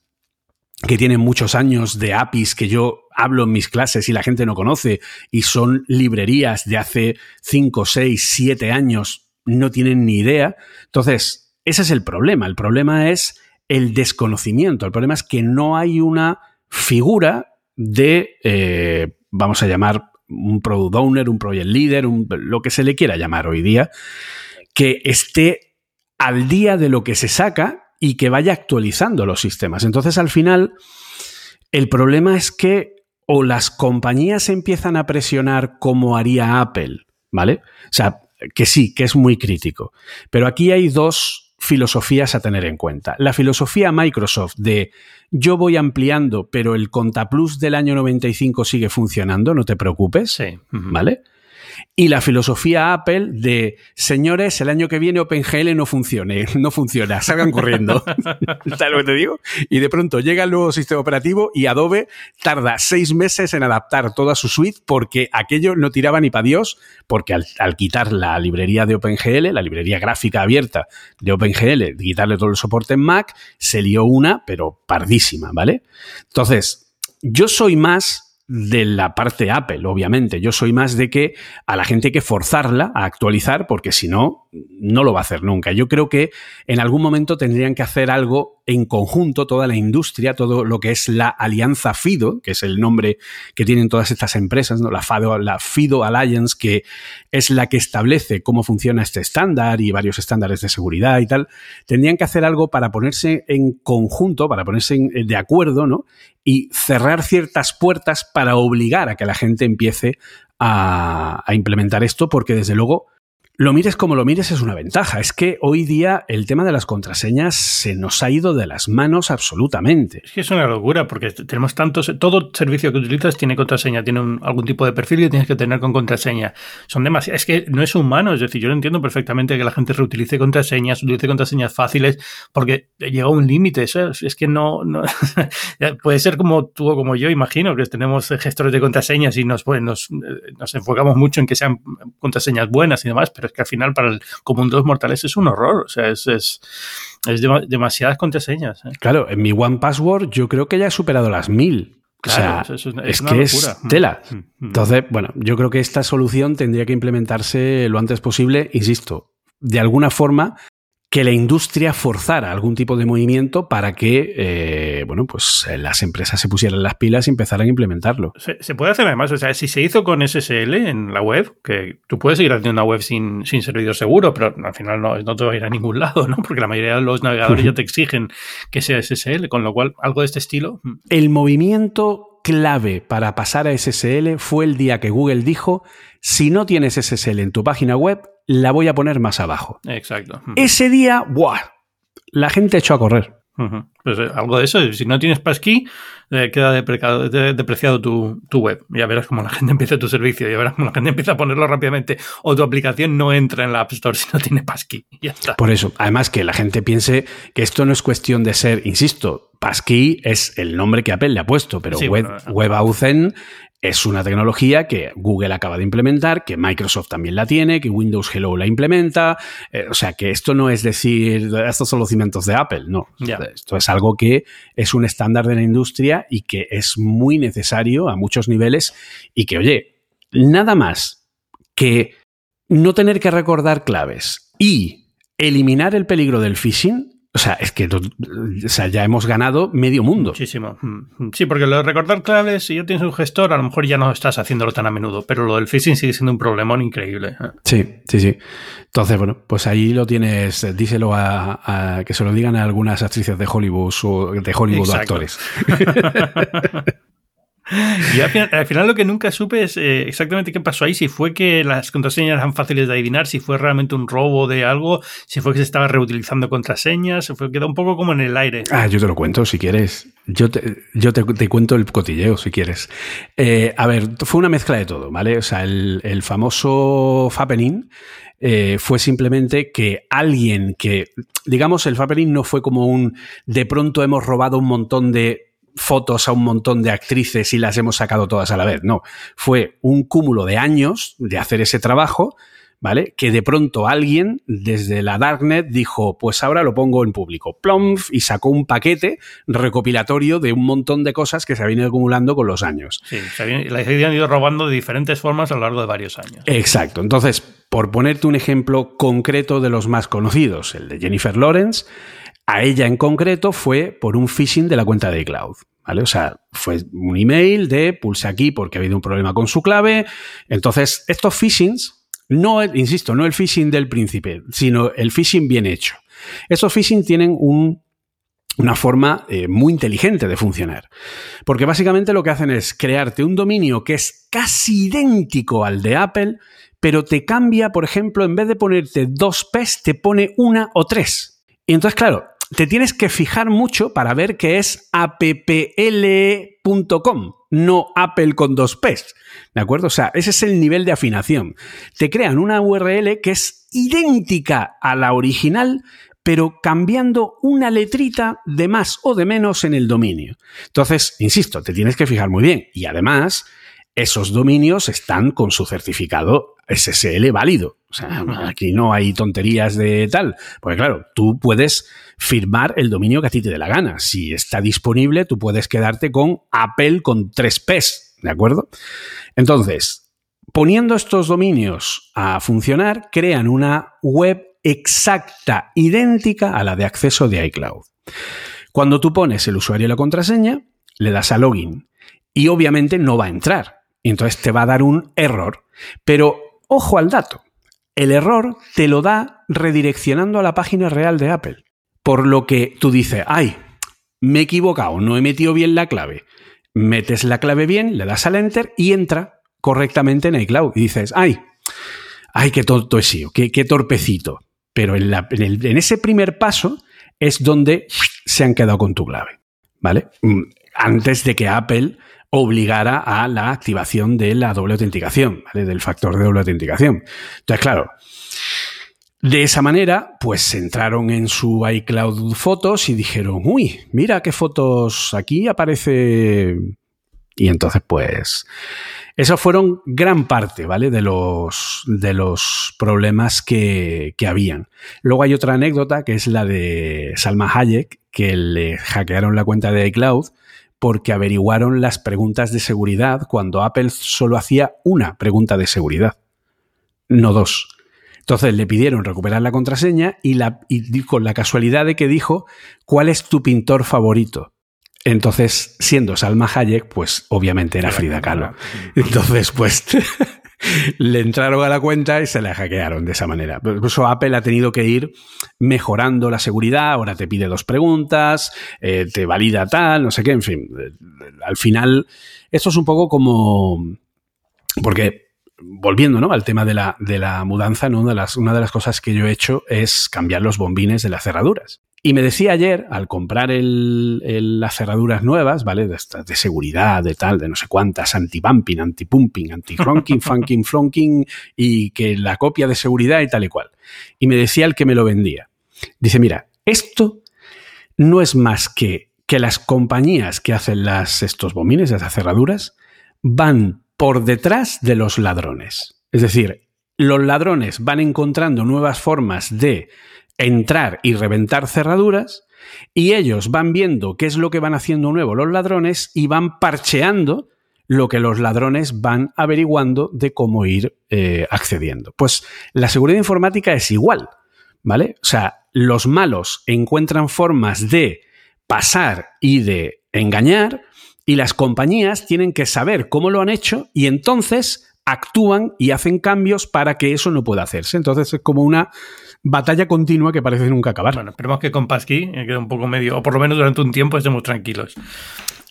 que tienen muchos años de APIs que yo hablo en mis clases y la gente no conoce y son librerías de hace 5, 6, 7 años, no tienen ni idea. Entonces, ese es el problema. El problema es el desconocimiento. El problema es que no hay una figura de, eh, vamos a llamar, un product owner, un project leader, lo que se le quiera llamar hoy día, que esté al día de lo que se saca y que vaya actualizando los sistemas. Entonces, al final, el problema es que o las compañías empiezan a presionar como haría Apple, ¿vale? O sea, que sí, que es muy crítico. Pero aquí hay dos filosofías a tener en cuenta. La filosofía Microsoft de yo voy ampliando, pero el ContaPlus del año 95 sigue funcionando, no te preocupes, sí. ¿vale? Y la filosofía Apple de, señores, el año que viene OpenGL no funcione, no funciona, salgan corriendo. ¿Sabes lo que te digo? Y de pronto llega el nuevo sistema operativo y Adobe tarda seis meses en adaptar toda su suite porque aquello no tiraba ni para Dios, porque al, quitar la librería de OpenGL, la librería gráfica abierta de OpenGL, quitarle todo el soporte en Mac, se lió una, pero pardísima, ¿vale? Entonces, yo soy más de la parte Apple, obviamente. Yo soy más de que a la gente hay que forzarla a actualizar porque si no, no lo va a hacer nunca. Yo creo que en algún momento tendrían que hacer algo en conjunto, toda la industria, todo lo que es la alianza FIDO, que es el nombre que tienen todas estas empresas, ¿no? la, FIDO, la FIDO Alliance, que es la que establece cómo funciona este estándar y varios estándares de seguridad y tal, tendrían que hacer algo para ponerse en conjunto, para ponerse de acuerdo, ¿no? Y cerrar ciertas puertas para obligar a que la gente empiece a, a implementar esto, porque desde luego lo mires como lo mires es una ventaja. Es que hoy día el tema de las contraseñas se nos ha ido de las manos absolutamente. Es que es una locura porque tenemos tantos... Todo servicio que utilizas tiene contraseña, tiene algún tipo de perfil que tienes que tener con contraseña. Son demasiadas... Es que no es humano. Es decir, yo lo entiendo perfectamente que la gente reutilice contraseñas, utilice contraseñas fáciles porque llega un límite. Es que no... puede ser como tú o como yo, imagino, que tenemos gestores de contraseñas y nos, pues, nos, nos enfocamos mucho en que sean contraseñas buenas y demás, pero es que al final para el común de los mortales es un horror. O sea, es, es, demasiadas contraseñas. ¿eh? Claro, en mi One Password yo creo que ya he superado las mil. Claro, o sea, es, que es tela. Mm, mm, mm. Entonces, bueno, yo creo que esta solución tendría que implementarse lo antes posible, insisto, de alguna forma que la industria forzara algún tipo de movimiento para que, eh, bueno, pues eh, las empresas se pusieran las pilas y empezaran a implementarlo. Se, puede hacer además, o sea, si se hizo con SSL en la web, que tú puedes seguir haciendo una web sin, sin servidor seguro, pero al final no, no te va a ir a ningún lado, ¿no? Porque la mayoría de los navegadores ya te exigen que sea SSL, con lo cual algo de este estilo. Mm. El movimiento clave para pasar a SSL fue el día que Google dijo, si no tienes SSL en tu página web, la voy a poner más abajo. Exacto. Ese día, ¡buah! La gente echó a correr. Pues eh, algo de eso, si no tienes passkey, eh, queda depreciado, tu, web. Ya verás cómo la gente empieza tu servicio, ya verás cómo la gente empieza a ponerlo rápidamente. O tu aplicación no entra en la App Store si no tiene passkey. Ya está. Por eso, además que la gente piense que esto no es cuestión de ser, insisto, passkey es el nombre que Apple le ha puesto, pero Web, WebAuthn es una tecnología que Google acaba de implementar, que Microsoft también la tiene, que Windows Hello la implementa. Eh, o sea, que esto no es decir, estos son los cimientos de Apple, no. Esto es algo que es un estándar de la industria y que es muy necesario a muchos niveles y que, oye, nada más que no tener que recordar claves y eliminar el peligro del phishing, o sea, es que ya hemos ganado medio mundo. Muchísimo. Mm, sí, porque lo de recordar claves, si ya tienes un gestor, a lo mejor ya no estás haciéndolo tan a menudo, pero lo del phishing sigue siendo un problemón increíble. ¿eh? Sí, sí, sí. Entonces, bueno, pues ahí lo tienes, díselo a, que se lo digan a algunas actrices de Hollywood o de Hollywood actores. Y al final, lo que nunca supe es eh, exactamente qué pasó ahí, si fue que las contraseñas eran fáciles de adivinar, si fue realmente un robo de algo, si fue que se estaba reutilizando contraseñas, se fue quedó un poco como en el aire. Ah, yo te lo cuento si quieres. Yo te, yo te, cuento el cotilleo si quieres. Eh, a ver, fue una mezcla de todo, ¿vale? O sea, el, famoso Fappening eh, fue simplemente que alguien que, digamos, el Fappening no fue como un de pronto hemos robado un montón de fotos a un montón de actrices y las hemos sacado todas a la vez. No, fue un cúmulo de años de hacer ese trabajo, ¿vale? Que de pronto alguien desde la Darknet dijo, pues ahora lo pongo en público. Plomf y sacó un paquete recopilatorio de un montón de cosas que se habían ido acumulando con los años. Sí, se habían, las habían ido robando de diferentes formas a lo largo de varios años. Exacto. Entonces, por ponerte un ejemplo concreto de los más conocidos, el de Jennifer Lawrence, a ella en concreto fue por un phishing de la cuenta de iCloud. ¿Vale? O sea, fue un email de pulse aquí porque ha habido un problema con su clave. Entonces, estos phishings, no, insisto, no el phishing del príncipe, sino el phishing bien hecho. Estos phishing tienen una forma eh, muy inteligente de funcionar. Porque básicamente lo que hacen es crearte un dominio que es casi idéntico al de Apple, pero te cambia, por ejemplo, en vez de ponerte dos P's, te pone una o tres. Y entonces, claro, te tienes que fijar mucho para ver que es appl.com, no Apple con dos P's. ¿De acuerdo? O sea, ese es el nivel de afinación. Te crean una URL que es idéntica a la original, pero cambiando una letrita de más o de menos en el dominio. Entonces, insisto, te tienes que fijar muy bien. Y además, esos dominios están con su certificado SSL válido. O sea, aquí no hay tonterías de tal. Porque claro, tú puedes firmar el dominio que a ti te dé la gana. Si está disponible, tú puedes quedarte con Apple con tres P's, ¿de acuerdo? Entonces, poniendo estos dominios a funcionar, crean una web exacta, idéntica a la de acceso de iCloud. Cuando tú pones el usuario y la contraseña, le das a login y obviamente no va a entrar. Y entonces te va a dar un error. Pero ojo al dato. El error te lo da redireccionando a la página real de Apple. Por lo que tú dices, ay, me he equivocado, no he metido bien la clave. Metes la clave bien, le das al enter y entra correctamente en iCloud. Y dices, ay, ay, qué tonto he sido, qué, qué torpecito. Pero en, ese primer paso es donde se han quedado con tu clave. ¿Vale? Mm, antes de que Apple obligara a la activación de la doble autenticación, ¿vale? del factor de doble autenticación. Entonces, claro, de esa manera, pues entraron en su iCloud Fotos y dijeron, uy, mira qué fotos, aquí aparece Y entonces, pues, esos fueron gran parte, ¿vale? De los, de los problemas que, que habían. Luego hay otra anécdota que es la de Salma Hayek, que le hackearon la cuenta de iCloud porque averiguaron las preguntas de seguridad cuando Apple solo hacía una pregunta de seguridad, no dos. Entonces le pidieron recuperar la contraseña y, la, y con la casualidad de que dijo, ¿cuál es tu pintor favorito? Entonces, siendo Salma Hayek, pues obviamente era Frida Kahlo. Entonces, pues le entraron a la cuenta y se la hackearon de esa manera. Por eso Apple ha tenido que ir mejorando la seguridad, ahora te pide dos preguntas, eh, te valida tal, no sé qué, en fin. Al final, esto es un poco como... Porque volviendo ¿no? al tema de la, de la mudanza, una, de las, una de las cosas que yo he hecho es cambiar los bombines de las cerraduras. Y me decía ayer, al comprar el, las cerraduras nuevas, ¿vale? De, de, seguridad, de tal, de no sé cuántas, anti-bumping, anti-pumping, anti-cronking, funking, flonking, y que la copia de seguridad y tal y cual. Y me decía el que me lo vendía. Dice, mira, esto no es más que que las compañías que hacen las, estos bombines, esas cerraduras, van por detrás de los ladrones. Es decir, los ladrones van encontrando nuevas formas de entrar y reventar cerraduras y ellos van viendo qué es lo que van haciendo nuevo los ladrones y van parcheando lo que los ladrones van averiguando de cómo ir eh, accediendo. Pues la seguridad informática es igual, ¿vale? O sea, los malos encuentran formas de pasar y de engañar y las compañías tienen que saber cómo lo han hecho y entonces actúan y hacen cambios para que eso no pueda hacerse. Entonces es como una batalla continua que parece nunca acabar. Bueno, esperemos que con Pasqui eh, quede un poco medio, o por lo menos durante un tiempo estemos tranquilos.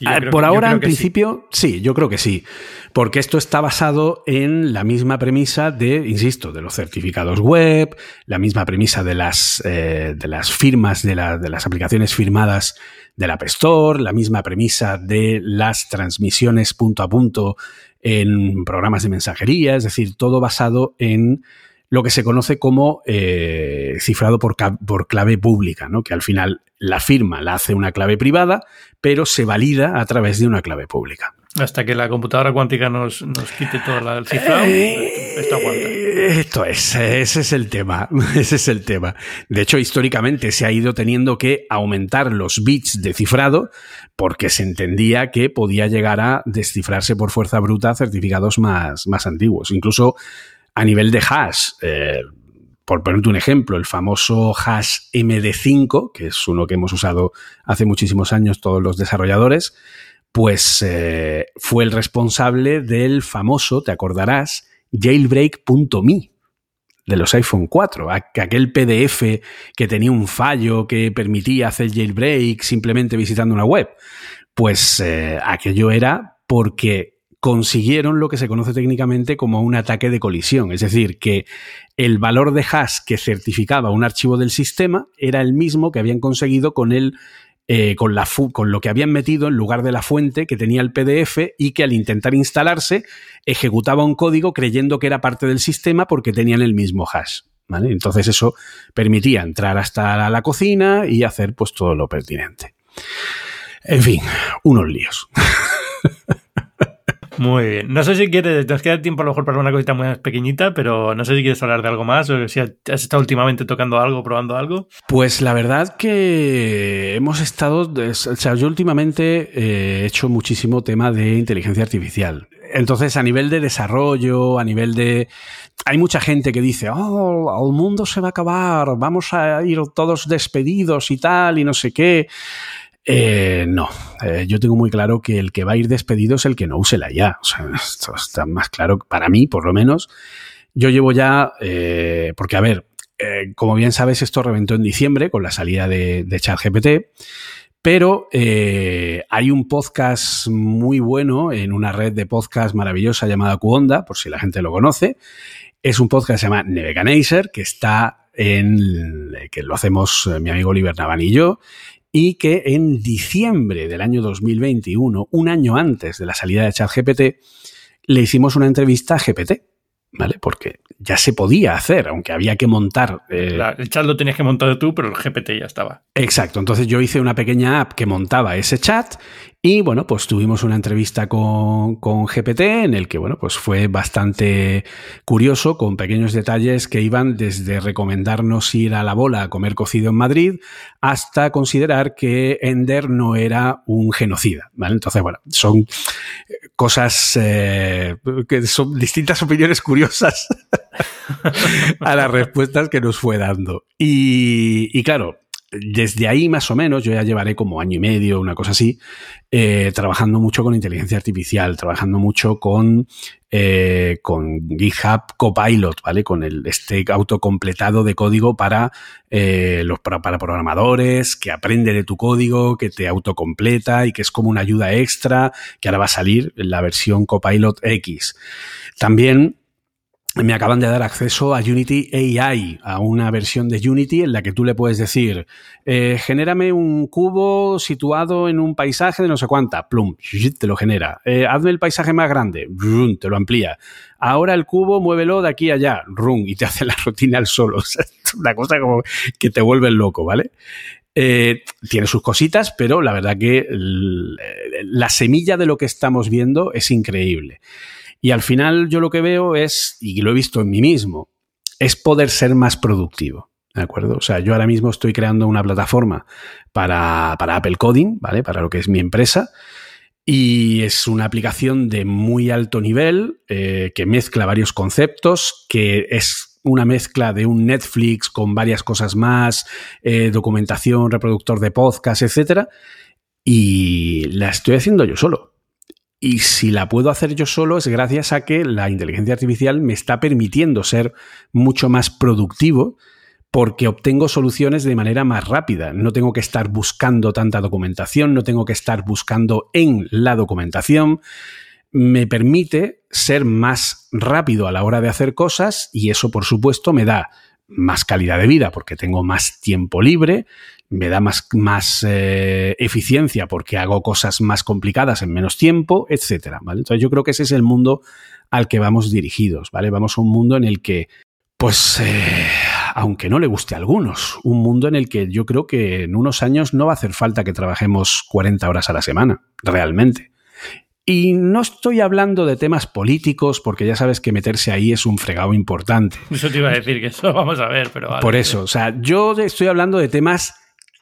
Ah, por ahora, en principio, sí. yo creo que sí, porque esto está basado en la misma premisa de, insisto, de los certificados web, la misma premisa de las, eh, de las firmas, de, de las aplicaciones firmadas del App Store, la misma premisa de las transmisiones punto a punto en programas de mensajería, es decir, todo basado en lo que se conoce como eh, cifrado por, por, clave pública, ¿no? que al final la firma la hace una clave privada, pero se valida a través de una clave pública. Hasta que la computadora cuántica nos, nos quite todo el cifrado, eh, esto aguanta. Esto es, ese es el tema, ese es el tema. De hecho, históricamente se ha ido teniendo que aumentar los bits de cifrado porque se entendía que podía llegar a descifrarse por fuerza bruta certificados más, más antiguos. Incluso a nivel de hash, eh, por ponerte un ejemplo, el famoso hash MD5, que es uno que hemos usado hace muchísimos años todos los desarrolladores, pues eh, fue el responsable del famoso, te acordarás, jailbreak.me de los iPhone 4, aquel PDF que tenía un fallo que permitía hacer jailbreak simplemente visitando una web. Pues eh, aquello era porque consiguieron lo que se conoce técnicamente como un ataque de colisión. Es decir, que el valor de hash que certificaba un archivo del sistema era el mismo que habían conseguido con el eh, con, la lo que habían metido en lugar de la fuente que tenía el PDF y que al intentar instalarse ejecutaba un código creyendo que era parte del sistema porque tenían el mismo hash. Entonces eso permitía entrar hasta la cocina y hacer pues todo lo pertinente. En fin, unos líos. Muy bien. No sé si quieres, nos queda tiempo a lo mejor para una cosita muy pequeñita, pero no sé si quieres hablar de algo más o si has estado últimamente tocando algo, probando algo. Pues la verdad que hemos estado, o sea, yo últimamente eh, he hecho muchísimo tema de inteligencia artificial. Entonces, a nivel de desarrollo, a nivel de... Hay mucha gente que dice, oh, el mundo se va a acabar, vamos a ir todos despedidos y tal, y no sé qué. Eh, no, eh, yo tengo muy claro que el que va a ir despedido es el que no use la IA. O sea, esto está más claro para mí, por lo menos. Yo llevo ya, eh, porque a ver, como bien sabes, esto reventó en diciembre con la salida de, de ChatGPT, pero hay un podcast muy bueno en una red de podcast maravillosa llamada Cuonda, por si la gente lo conoce. Es un podcast que se llama Neveganaser, que está en, que lo hacemos mi amigo Oliver Navan y yo, y que en diciembre del año 2021, un año antes de la salida de ChatGPT, le hicimos una entrevista a GPT, ¿vale? Porque ya se podía hacer, aunque había que montar. Eh, el chat lo tenías que montar tú, pero el GPT ya estaba. Exacto. Entonces yo hice una pequeña app que montaba ese chat Y bueno, pues tuvimos una entrevista con, con, GPT en el que, bueno, pues fue bastante curioso, con pequeños detalles que iban desde recomendarnos ir a la bola a comer cocido en Madrid hasta considerar que Ender no era un genocida, ¿vale? Entonces, bueno, son cosas eh, que son distintas opiniones curiosas a las respuestas que nos fue dando. Y, y claro, desde ahí más o menos, yo ya llevaré como año y medio, una cosa así, eh, trabajando mucho con inteligencia artificial, trabajando mucho con, eh, con GitHub Copilot, ¿vale? Con el, este autocompletado de código para, eh, los, para, para, programadores, que aprende de tu código, que te autocompleta y que es como una ayuda extra, que ahora va a salir en la versión Copilot X. También me acaban de dar acceso a Unity AI, a una versión de Unity en la que tú le puedes decir, eh, genérame un cubo situado en un paisaje de no sé cuánta, plum, te lo genera. Eh, hazme el paisaje más grande, te lo amplía. Ahora el cubo, muévelo de aquí a allá, rum, y te hace la rutina al solo. es una cosa como que te vuelve loco, ¿vale? Eh, tiene sus cositas, pero la verdad que la semilla de lo que estamos viendo es increíble. Y al final yo lo que veo es, y lo he visto en mí mismo, es poder ser más productivo. ¿De acuerdo? O sea, yo ahora mismo estoy creando una plataforma para, para Apple Coding, ¿vale? Para lo que es mi empresa. Y es una aplicación de muy alto nivel eh, que mezcla varios conceptos, que es una mezcla de un Netflix con varias cosas más, eh, documentación, reproductor de podcast, etc. Y la estoy haciendo yo solo. Y si la puedo hacer yo solo es gracias a que la inteligencia artificial me está permitiendo ser mucho más productivo porque obtengo soluciones de manera más rápida. No tengo que estar buscando tanta documentación, no tengo que estar buscando en la documentación. Me permite ser más rápido a la hora de hacer cosas y eso, por supuesto, me da más calidad de vida porque tengo más tiempo libre, me da más, más eh, eficiencia porque hago cosas más complicadas en menos tiempo, etcétera, ¿vale? Entonces yo creo que ese es el mundo al que vamos dirigidos, ¿vale? Vamos a un mundo en el que, pues, eh, aunque no le guste a algunos, un mundo en el que yo creo que en unos años no va a hacer falta que trabajemos 40 horas a la semana, realmente. Y no estoy hablando de temas políticos, porque ya sabes que meterse ahí es un fregado importante. Eso te iba a decir, que eso vamos a ver, pero... Por eso, o sea, yo estoy hablando de temas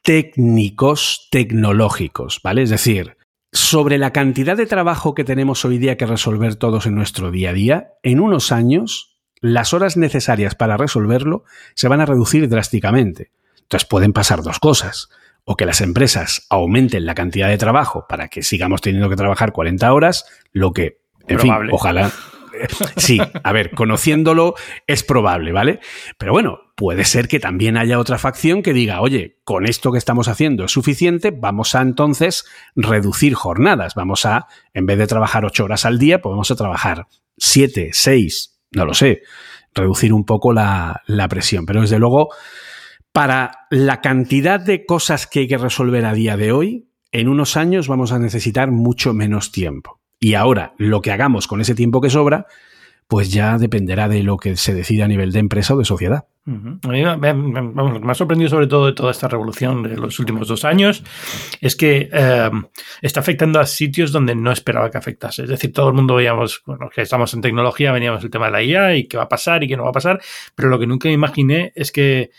técnicos, tecnológicos, ¿vale? Es decir, sobre la cantidad de trabajo que tenemos hoy día que resolver todos en nuestro día a día, en unos años, las horas necesarias para resolverlo se van a reducir drásticamente. Entonces pueden pasar dos cosas o que las empresas aumenten la cantidad de trabajo para que sigamos teniendo que trabajar 40 horas, lo que, en fin, ojalá. Sí, a ver, conociéndolo es probable, ¿vale? Pero bueno, puede ser que también haya otra facción que diga, oye, con esto que estamos haciendo es suficiente, vamos a entonces reducir jornadas, vamos a, en vez de trabajar ocho horas al día, pues vamos a trabajar siete, seis, no lo sé, reducir un poco la, la presión. Pero desde luego, para la cantidad de cosas que hay que resolver a día de hoy, en unos años vamos a necesitar mucho menos tiempo. Y ahora, lo que hagamos con ese tiempo que sobra, pues ya dependerá de lo que se decida a nivel de empresa o de sociedad. A mí me, ha sorprendido sobre todo de toda esta revolución de los últimos dos años es que eh, está afectando a sitios donde no esperaba que afectase. Es decir, todo el mundo veíamos, bueno, que estamos en tecnología, veníamos el tema de la IA y qué va a pasar y qué no va a pasar, pero lo que nunca me imaginé es que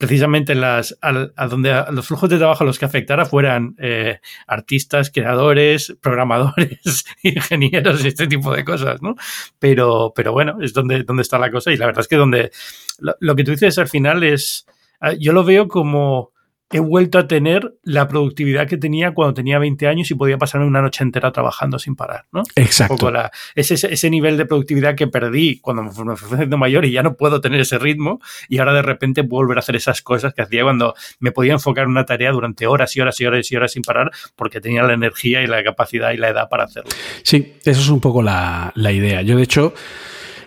precisamente las, a, donde los flujos de trabajo a los que afectara fueran eh, artistas, creadores, programadores, ingenieros y este tipo de cosas, ¿no? Pero, pero bueno, es donde, donde está la cosa y la verdad es que donde lo, lo que tú dices al final es, ah, yo lo veo como he vuelto a tener la productividad que tenía cuando tenía 20 años y podía pasarme una noche entera trabajando sin parar, ¿no? Exacto. ese, ese, nivel de productividad que perdí cuando me fui haciendo mayor y ya no puedo tener ese ritmo y ahora de repente puedo volver a hacer esas cosas que hacía cuando me podía enfocar en una tarea durante horas y horas y horas y horas sin parar porque tenía la energía y la capacidad y la edad para hacerlo. Sí, eso es un poco la, la idea. Yo, de hecho,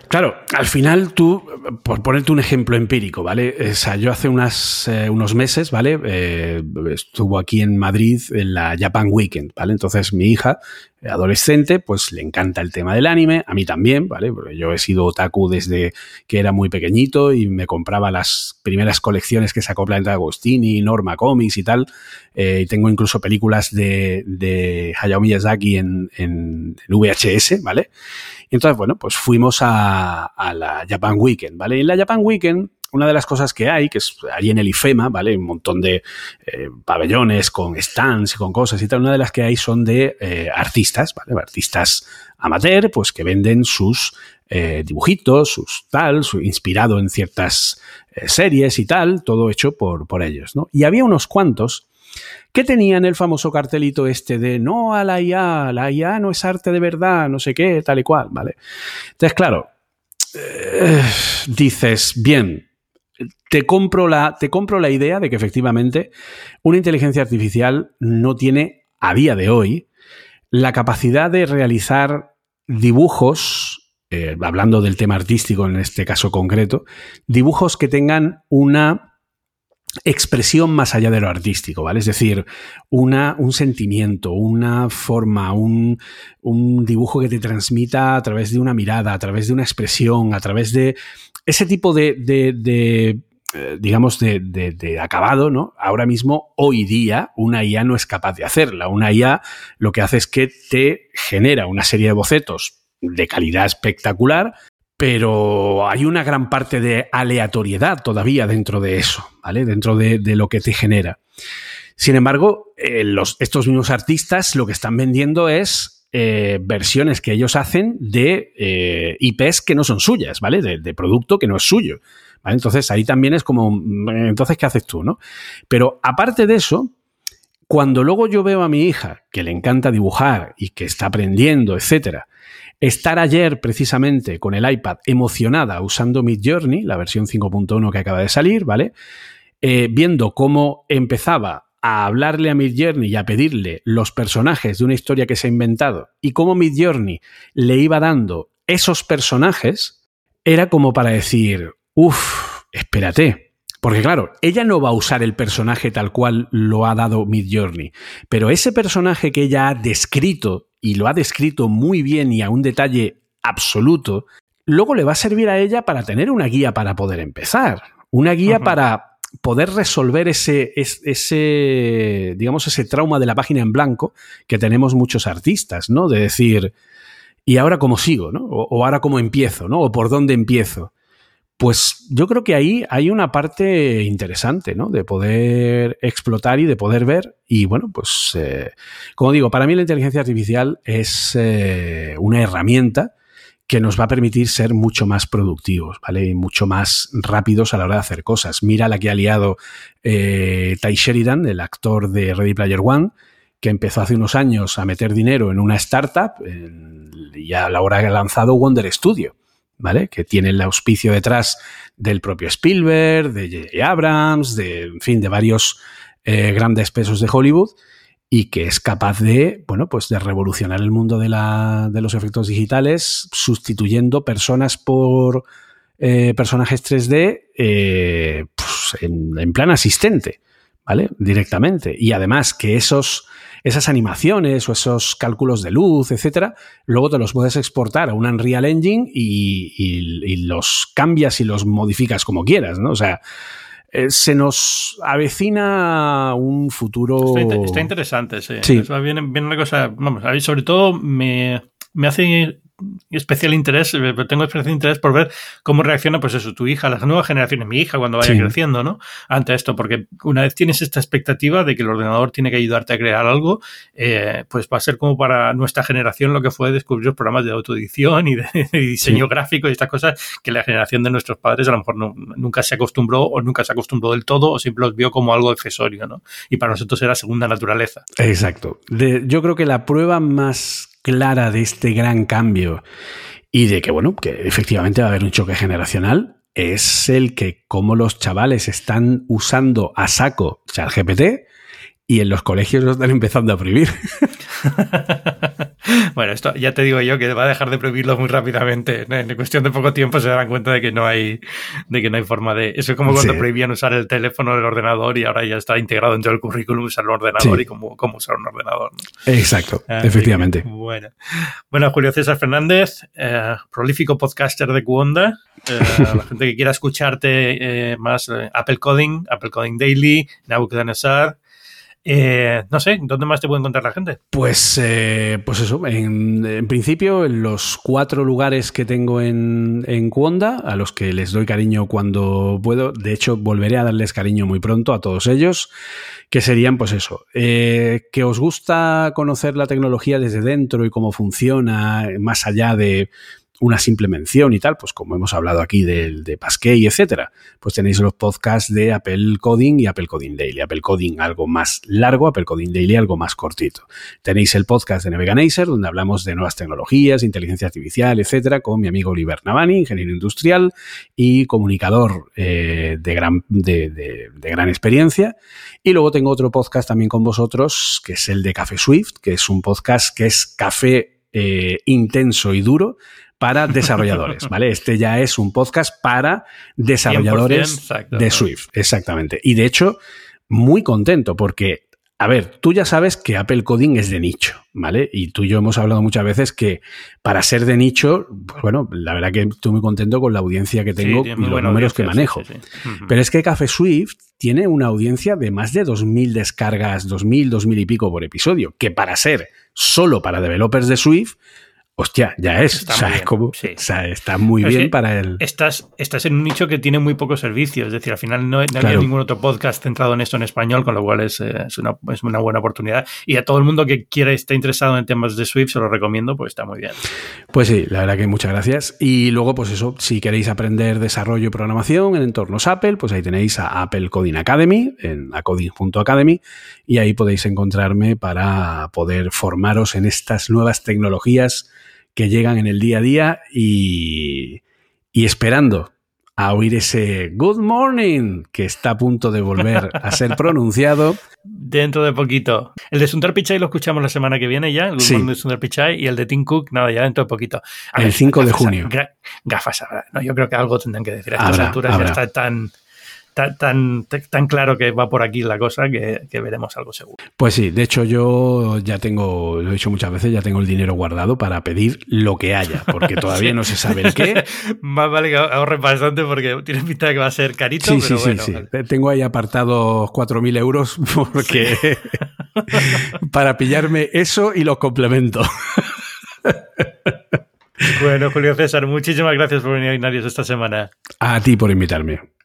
Claro, al final tú, por ponerte un ejemplo empírico, ¿vale? O sea, yo hace eh, unos meses, ¿vale? Eh, estuvo aquí en Madrid en la Japan Weekend, ¿vale? Entonces mi hija, adolescente, pues le encanta el tema del anime, a mí también, ¿vale? Yo he sido otaku desde que era muy pequeñito y me compraba las primeras colecciones que sacó Planeta Agostini, Norma Comics y tal. Eh, y tengo incluso películas de, Hayao Miyazaki en, en VHS, ¿vale? Entonces, bueno, pues fuimos a, la Japan Weekend, ¿vale? Y en la Japan Weekend una de las cosas que hay, que es ahí en el IFEMA, ¿vale? Un montón de eh, pabellones con stands y con cosas y tal. Una de las que hay son de eh, artistas, ¿vale? Artistas amateur, pues que venden sus eh, dibujitos, sus tal, inspirado en ciertas series y tal, todo hecho por, por ellos, ¿no? Y había unos cuantos que tenían el famoso cartelito este de no a la IA, la IA no es arte de verdad, no sé qué, tal y cual, ¿vale? Entonces, claro, eh, dices, bien, te compro, la, te compro la idea de que efectivamente una inteligencia artificial no tiene, a día de hoy, la capacidad de realizar dibujos, eh, hablando del tema artístico en este caso concreto, dibujos que tengan una expresión más allá de lo artístico, ¿vale? Es decir, una, un sentimiento, una forma, un, un, dibujo que te transmita a través de una mirada, a través de una expresión, a través de ese tipo de, de, de eh, digamos, de, de, acabado, ¿no? Ahora mismo, hoy día, una IA no es capaz de hacerla. Una IA lo que hace es que te genera una serie de bocetos de calidad espectacular, pero hay una gran parte de aleatoriedad todavía dentro de eso, ¿vale? Dentro de, lo que te genera. Sin embargo, eh, estos mismos artistas lo que están vendiendo es eh, versiones que ellos hacen de eh, IPs que no son suyas, ¿vale? De, producto que no es suyo. ¿vale? Entonces ahí también es como, entonces, ¿qué haces tú, no? Pero aparte de eso, cuando luego yo veo a mi hija que le encanta dibujar y que está aprendiendo, etcétera, estar ayer precisamente con el iPad emocionada usando Mid Journey, la versión 5.1 que acaba de salir, ¿vale? Eh, viendo cómo empezaba a hablarle a Mid Journey y a pedirle los personajes de una historia que se ha inventado y cómo Mid Journey le iba dando esos personajes, era como para decir, uff, espérate. Porque claro, ella no va a usar el personaje tal cual lo ha dado Mid Journey, pero ese personaje que ella ha descrito y lo ha descrito muy bien y a un detalle absoluto, luego le va a servir a ella para tener una guía para poder empezar. Una guía para poder resolver ese, ese, digamos, ese trauma de la página en blanco que tenemos muchos artistas, ¿no? De decir, ¿y ahora cómo sigo, ¿no? O, o ahora cómo empiezo, ¿no? O por dónde empiezo. Pues yo creo que ahí hay una parte interesante, ¿no? De poder explotar y de poder ver. Y bueno, pues, eh, como digo, para mí la inteligencia artificial es eh, una herramienta que nos va a permitir ser mucho más productivos, ¿vale? Y mucho más rápidos a la hora de hacer cosas. Mira la que ha liado eh, Ty Sheridan, el actor de Ready Player One, que empezó hace unos años a meter dinero en una startup y a la hora que ha lanzado Wonder Studio. ¿Vale? Que tiene el auspicio detrás del propio Spielberg, de J.J. Abrams, de, en fin, de varios eh, grandes pesos de Hollywood y que es capaz de, bueno, pues de revolucionar el mundo de, la, de los efectos digitales sustituyendo personas por eh, personajes 3D eh, pues en, en plan asistente, ¿vale? Directamente. Y además que esos esas animaciones o esos cálculos de luz, etcétera, luego te los puedes exportar a un Unreal Engine y, los cambias y los modificas como quieras, ¿no? O sea, eh, se nos avecina un futuro. Está, interesante, sí. sí. viene, una cosa. Vamos, sobre todo me, me hace especial interés, eh, tengo especial interés por ver cómo reacciona, pues eso, tu hija, las nuevas generaciones, mi hija cuando vaya creciendo, ¿no? Ante esto, porque una vez tienes esta expectativa de que el ordenador tiene que ayudarte a crear algo, eh, pues va a ser como para nuestra generación lo que fue descubrir los programas de autoedición y de, diseño gráfico y estas cosas que la generación de nuestros padres a lo mejor nunca se acostumbró o nunca se acostumbró del todo o siempre los vio como algo accesorio, ¿no? Y para nosotros era segunda naturaleza. Exacto. yo creo que la prueba más clara de este gran cambio y de que, bueno, que efectivamente va a haber un choque generacional, es el que como los chavales están usando a saco ChatGPT y en los colegios lo están empezando a prohibir. bueno, esto ya te digo yo que va a dejar de prohibirlo muy rápidamente. En cuestión de poco tiempo se darán cuenta de que no hay, de que no hay forma de. Eso es como cuando prohibían usar el teléfono del ordenador y ahora ya está integrado dentro del currículum usar el ordenador y cómo, cómo, usar un ordenador. Exacto, efectivamente. bueno. bueno, Julio César Fernández, eh, prolífico podcaster de Cuonda. Eh, la gente que quiera escucharte eh, más Apple Coding, Apple Coding Daily, Nabucodonosor. Eh, no sé, ¿dónde más te puede encontrar la gente? Pues, eh, pues eso, en, principio, en los cuatro lugares que tengo en, en Cuonda, a los que les doy cariño cuando puedo, de hecho, volveré a darles cariño muy pronto a todos ellos, que serían, pues eso, eh, que os gusta conocer la tecnología desde dentro y cómo funciona, más allá de una simple mención y tal, pues como hemos hablado aquí de, de Pasquet, etcétera, pues tenéis los podcasts de Apple Coding y Apple Coding Daily. Apple Coding algo más largo, Apple Coding Daily algo más cortito. Tenéis el podcast de Neveganacer, donde hablamos de nuevas tecnologías, inteligencia artificial, etcétera, con mi amigo Oliver Navani, ingeniero industrial y comunicador eh, de, gran, de, gran experiencia. Y luego tengo otro podcast también con vosotros, que es el de Café Swift, que es un podcast que es café eh, intenso y duro, para desarrolladores, ¿vale? Este ya es un podcast para desarrolladores de Swift, exactamente. Y de hecho, muy contento porque, a ver, tú ya sabes que Apple Coding es de nicho, ¿vale? Y tú y yo hemos hablado muchas veces que para ser de nicho, pues bueno, la verdad que estoy muy contento con la audiencia que tengo y los números que manejo. Pero es que Café Swift tiene una audiencia de más de 2.000 descargas, 2.000, 2.000 y pico por episodio, que para ser solo para developers de Swift, hostia, ya es. Está o sea, como, o sea, está muy bien para el. Estás, estás en un nicho que tiene muy pocos servicios. Es decir, al final no, había ningún otro podcast centrado en esto en español, con lo cual es, eh, es, una, es, una, buena oportunidad. Y a todo el mundo que quiera esté interesado en temas de Swift, se lo recomiendo, pues está muy bien. Pues sí, la verdad que muchas gracias. Y luego, pues eso, si queréis aprender desarrollo y programación en entornos Apple, pues ahí tenéis a Apple Coding Academy, en acoding.academy, y ahí podéis encontrarme para poder formaros en estas nuevas tecnologías que llegan en el día a día y, y esperando a oír ese Good Morning que está a punto de volver a ser pronunciado. Dentro de poquito. El de Sundar Pichai lo escuchamos la semana que viene ya, el Good Morning de Sundar Pichai, y el de Tim Cook, nada, ya dentro de poquito. el 5 de junio. Gafas, no, yo creo que algo tendrán que decir. A estas alturas ya está tan tan, tan, claro que va por aquí la cosa que, veremos algo seguro. Pues sí, de hecho yo ya tengo, lo he dicho muchas veces, ya tengo el dinero guardado para pedir lo que haya, porque todavía no se sabe el qué. Más vale que ahorre bastante porque tiene pinta de que va a ser carito. Sí, pero sí, bueno, sí, sí. Tengo ahí apartados 4.000 euros porque para pillarme eso y los complementos. Bueno, Julio César, muchísimas gracias por venir a Inarios esta semana. A ti por invitarme.